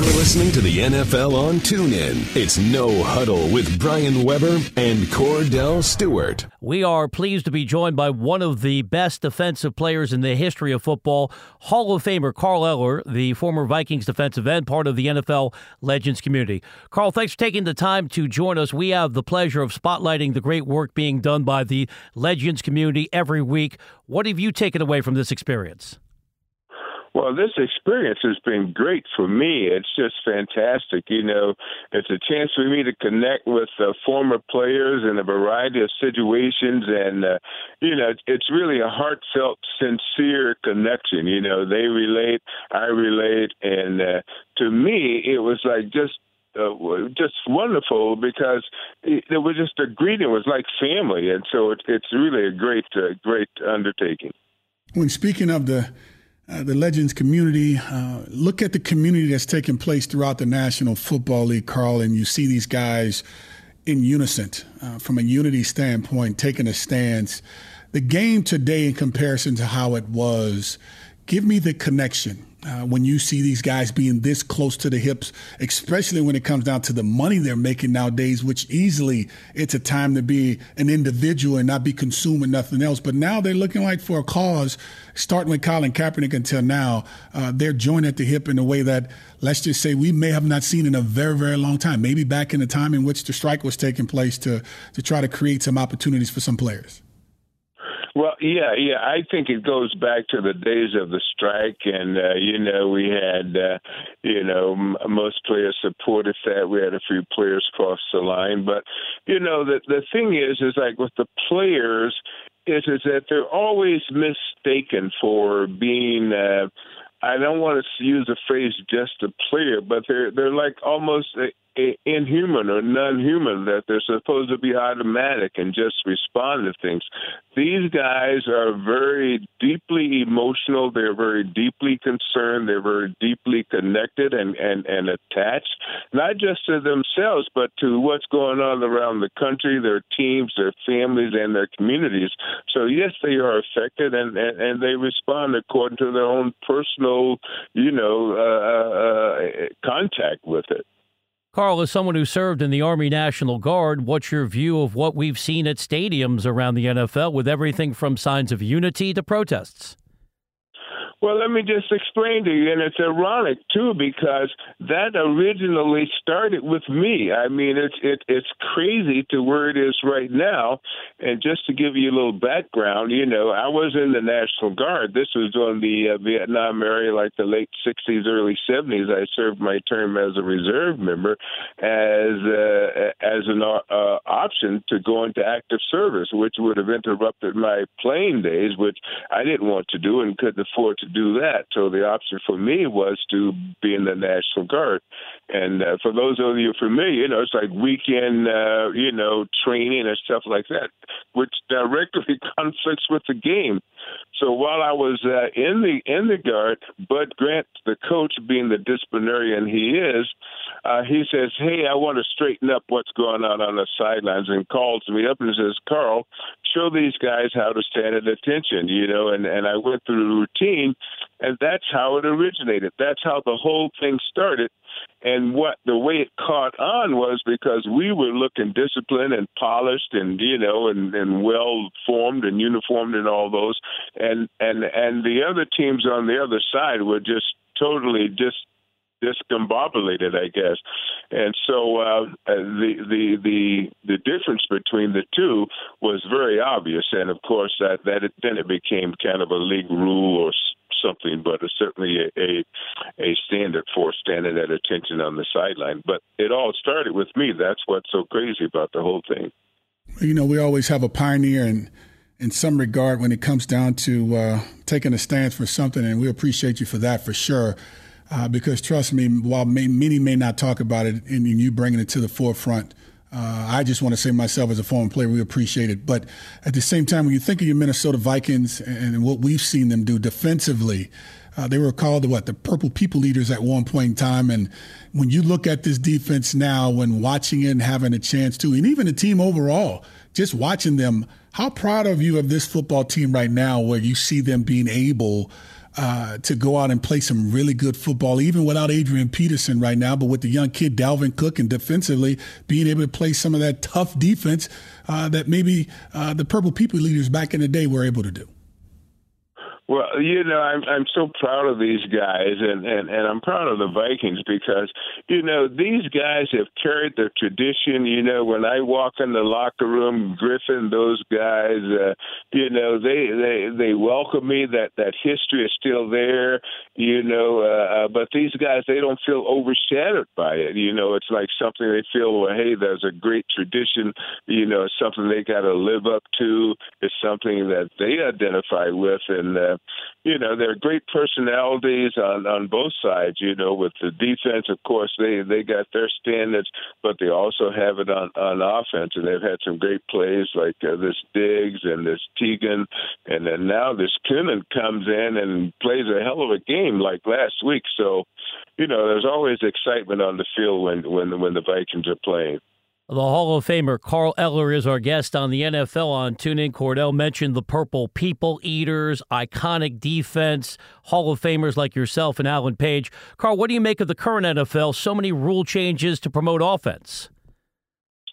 You're listening to the NFL on TuneIn. It's No Huddle with Brian Weber and Kordell Stewart. We are pleased to be joined by one of the best defensive players in the history of football, Hall of Famer Carl Eller, the former Vikings defensive end, part of the NFL Legends community. Carl, thanks for taking the time to join us. We have the pleasure of spotlighting the great work being done by the Legends community every week. What have you taken away from this experience? Well, this experience has been great for me. It's just fantastic. You know, it's a chance for me to connect with uh, former players in a variety of situations, and uh, you know, it's really a heartfelt, sincere connection. You know, they relate, I relate, and uh, to me, it was like just uh, just wonderful because it, it was just a greeting. It was like family, and so it, it's really a great, uh, great undertaking. When speaking of the uh, the Legends community. Uh, look at the community that's taking place throughout the National Football League, Carl, and you see these guys in unison uh, from a unity standpoint, taking a stance. The game today, in comparison to how it was, give me the connection uh, when you see these guys being this close to the hips, especially when it comes down to the money they're making nowadays, which easily it's a time to be an individual and not be consuming nothing else. But now they're looking like for a cause, starting with Colin Kaepernick until now, uh, they're joined at the hip in a way that, let's just say, we may have not seen in a very, very long time. Maybe back in the time in which the strike was taking place to to try to create some opportunities for some players. Well, yeah, yeah. I think it goes back to the days of the strike, and uh, you know, we had, uh, you know, m- most players supported that. We had a few players cross the line, but you know, the the thing is, is like with the players, is is that they're always mistaken for being. Uh, I don't want to use the phrase just a player, but they're they're like almost inhuman or non-human that they're supposed to be automatic and just respond to things. These guys are very deeply emotional. They're very deeply concerned. They're very deeply connected and, and, and attached, not just to themselves, but to what's going on around the country, their teams, their families, and their communities. So yes, they are affected and, and, and they respond according to their own personal, you know, uh, uh, contact with it. Carl, as someone who served in the Army National Guard, what's your view of what we've seen at stadiums around the NFL with everything from signs of unity to protests? Well, let me just explain to you, and it's ironic too because that originally started with me. I mean, it's it, it's crazy to where it is right now. And just to give you a little background, you know, I was in the National Guard. This was on the uh, Vietnam era, like the late '60s, early '70s. I served my term as a reserve member, as uh, as an uh, option to go into active service, which would have interrupted my playing days, which I didn't want to do and couldn't afford to do that. So the option for me was to be in the National Guard. And uh, for those of you familiar, you know, it's like weekend, uh, you know, training and stuff like that, which directly conflicts with the game. So while I was uh, in the in the guard, Bud Grant, the coach, being the disciplinarian he is, uh, he says, "Hey, I want to straighten up what's going on on the sidelines," and calls me up and says, "Carl, show these guys how to stand at attention." You know, and and I went through the routine, and that's how it originated. That's how the whole thing started. And what the way it caught on was because we were looking disciplined and polished and you know and, and well formed and uniformed and all those and and and the other teams on the other side were just totally just discombobulated, I guess. And so uh, the the the the difference between the two was very obvious, and of course that that it, then it became kind of a league rule or something, but it's certainly a, a, a standard for standing at attention on the sideline. But it all started with me. That's what's so crazy about the whole thing. You know, we always have a pioneer in in some regard when it comes down to uh, taking a stance for something, and we appreciate you for that for sure. Uh, because trust me, while may, many may not talk about it, and, you bringing it to the forefront, uh, I just want to say myself as a former player, we appreciate it. But at the same time, when you think of your Minnesota Vikings and what we've seen them do defensively, uh, they were called the what the purple people eaters at one point in time. And when you look at this defense now, when watching it and having a chance to, and even the team overall, just watching them, how proud of you of this football team right now, where you see them being able uh, to go out and play some really good football, even without Adrian Peterson right now, but with the young kid Dalvin Cook and defensively being able to play some of that tough defense uh, that maybe uh, the Purple People Eaters back in the day were able to do. Well, you know, I'm I'm so proud of these guys, and and and I'm proud of the Vikings because you know these guys have carried the tradition. You know, when I walk in the locker room, Griffen, those guys, uh, you know, they they they welcome me. That that history is still there. You know, uh, uh, but these guys they don't feel overshadowed by it. You know, it's like something they feel. Well, hey, there's a great tradition. You know, it's something they got to live up to. It's something that they identify with, and uh, you know, they're great personalities on on both sides. You know, with the defense, of course, they they got their standards, but they also have it on on offense, and they've had some great plays like uh, this Diggs and this Thielen, and then now this Keenum comes in and plays a hell of a game like last week. So, you know, there's always excitement on the field when when when the Vikings are playing. The Hall of Famer Carl Eller is our guest on the NFL on TuneIn. Kordell mentioned the Purple People Eaters, iconic defense, Hall of Famers like yourself and Alan Page. Carl, what do you make of the current NFL? So many rule changes to promote offense.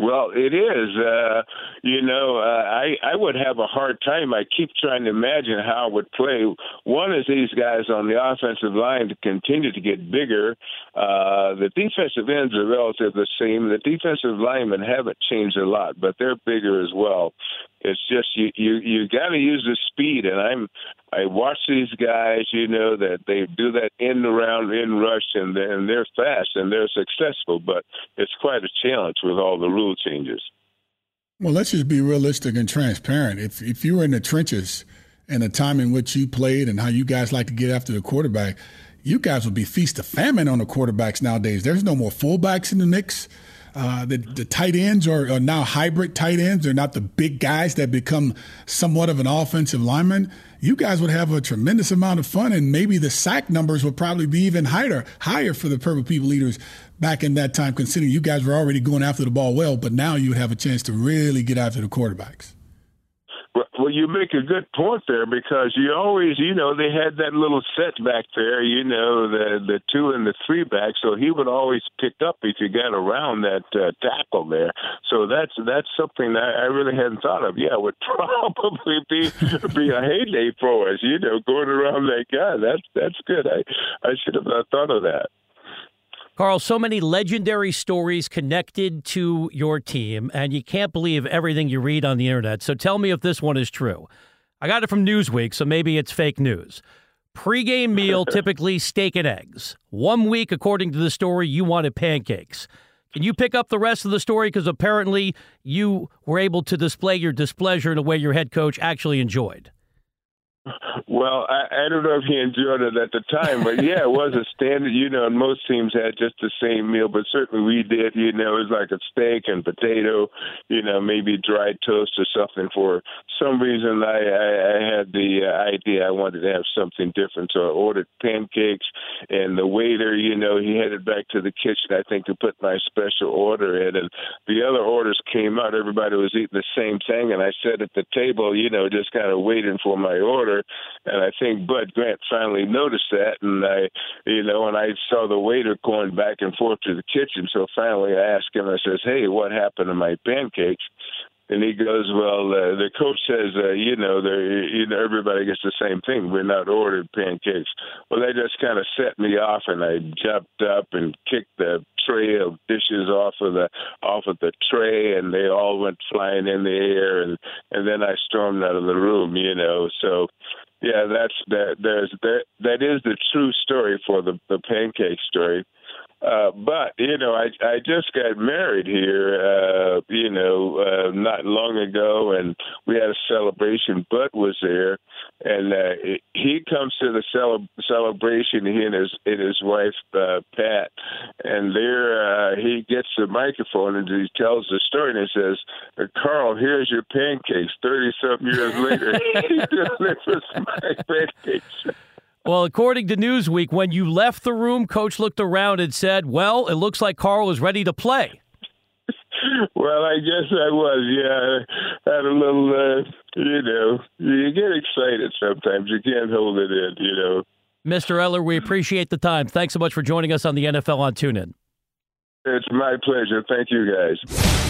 Well, it is. Uh, you know, uh, I I would have a hard time. I keep trying to imagine how it would play. One is these guys on the offensive line to continue to get bigger. Uh, the defensive ends are relatively the same. The defensive linemen haven't changed a lot, but they're bigger as well. It's just you you you got to use the speed, and I'm I watch these guys. You know that they do that in around in rush, and and they're fast and they're successful. But it's quite a challenge with all the rule changes. Well, let's just be realistic and transparent. If if you were in the trenches and the time in which you played and how you guys like to get after the quarterback, you guys would be feast of famine on the quarterbacks nowadays. There's no more fullbacks in the mix. Uh, the, the tight ends are, are, now hybrid tight ends. They're not the big guys that become somewhat of an offensive lineman. You guys would have a tremendous amount of fun, and maybe the sack numbers would probably be even higher, higher for the Purple People Eaters back in that time, considering you guys were already going after the ball well, but now you have a chance to really get after the quarterbacks. Well, you make a good point there because you always, you know, they had that little set back there, you know, the the two and the three back, so he would always pick up if you got around that uh, tackle there. So that's that's something that I really hadn't thought of. Yeah, it would probably be be a heyday for us, you know, going around that guy. That's that's good. I I should have thought of that. Carl, so many legendary stories connected to your team, and you can't believe everything you read on the internet. So tell me if this one is true. I got it from Newsweek, so maybe it's fake news. Pre-game meal, typically steak and eggs. One week, according to the story, you wanted pancakes. Can you pick up the rest of the story? Because apparently you were able to display your displeasure in a way your head coach actually enjoyed. Well, I, I don't know if he enjoyed it at the time, but yeah, it was a standard. You know, and most teams had just the same meal, but certainly we did. You know, it was like a steak and potato. You know, maybe dried toast or something. For some reason, I I, I had the uh, idea I wanted to have something different, so I ordered pancakes. And the waiter, you know, he headed back to the kitchen, I think, to put my special order in. And the other orders came out. Everybody was eating the same thing, and I sat at the table, you know, just kind of waiting for my order and I think Bud Grant finally noticed that, and I, you know, and I saw the waiter going back and forth to the kitchen. So finally, I asked him. I says, "Hey, what happened to my pancakes?" And he goes, "Well, uh, the coach says, uh, you know, you know, everybody gets the same thing. We're not ordered pancakes." Well, they just kind of set me off, and I jumped up and kicked the tray of dishes off of the off of the tray, and they all went flying in the air, and and then I stormed out of the room. You know, so yeah, that's that. There's that. That is the true story for the the pancake story. Uh, but you know, I I just got married here, uh, you know, uh, not long ago, and we had a celebration. Bud was there, and uh, he comes to the cele- celebration. He and his and his wife uh, Pat, and there uh, he gets the microphone and he tells the story and he says, uh, "Carl, here's your pancakes." Thirty something years later, he delivers my pancakes. Well, according to Newsweek, when you left the room, coach looked around and said, Well, it looks like Carl is ready to play. well, I guess I was. Yeah, I had a little. Uh, you know, you get excited sometimes. You can't hold it in. You know. Mr. Eller, we appreciate the time. Thanks so much for joining us on the NFL on TuneIn. It's my pleasure. Thank you, guys.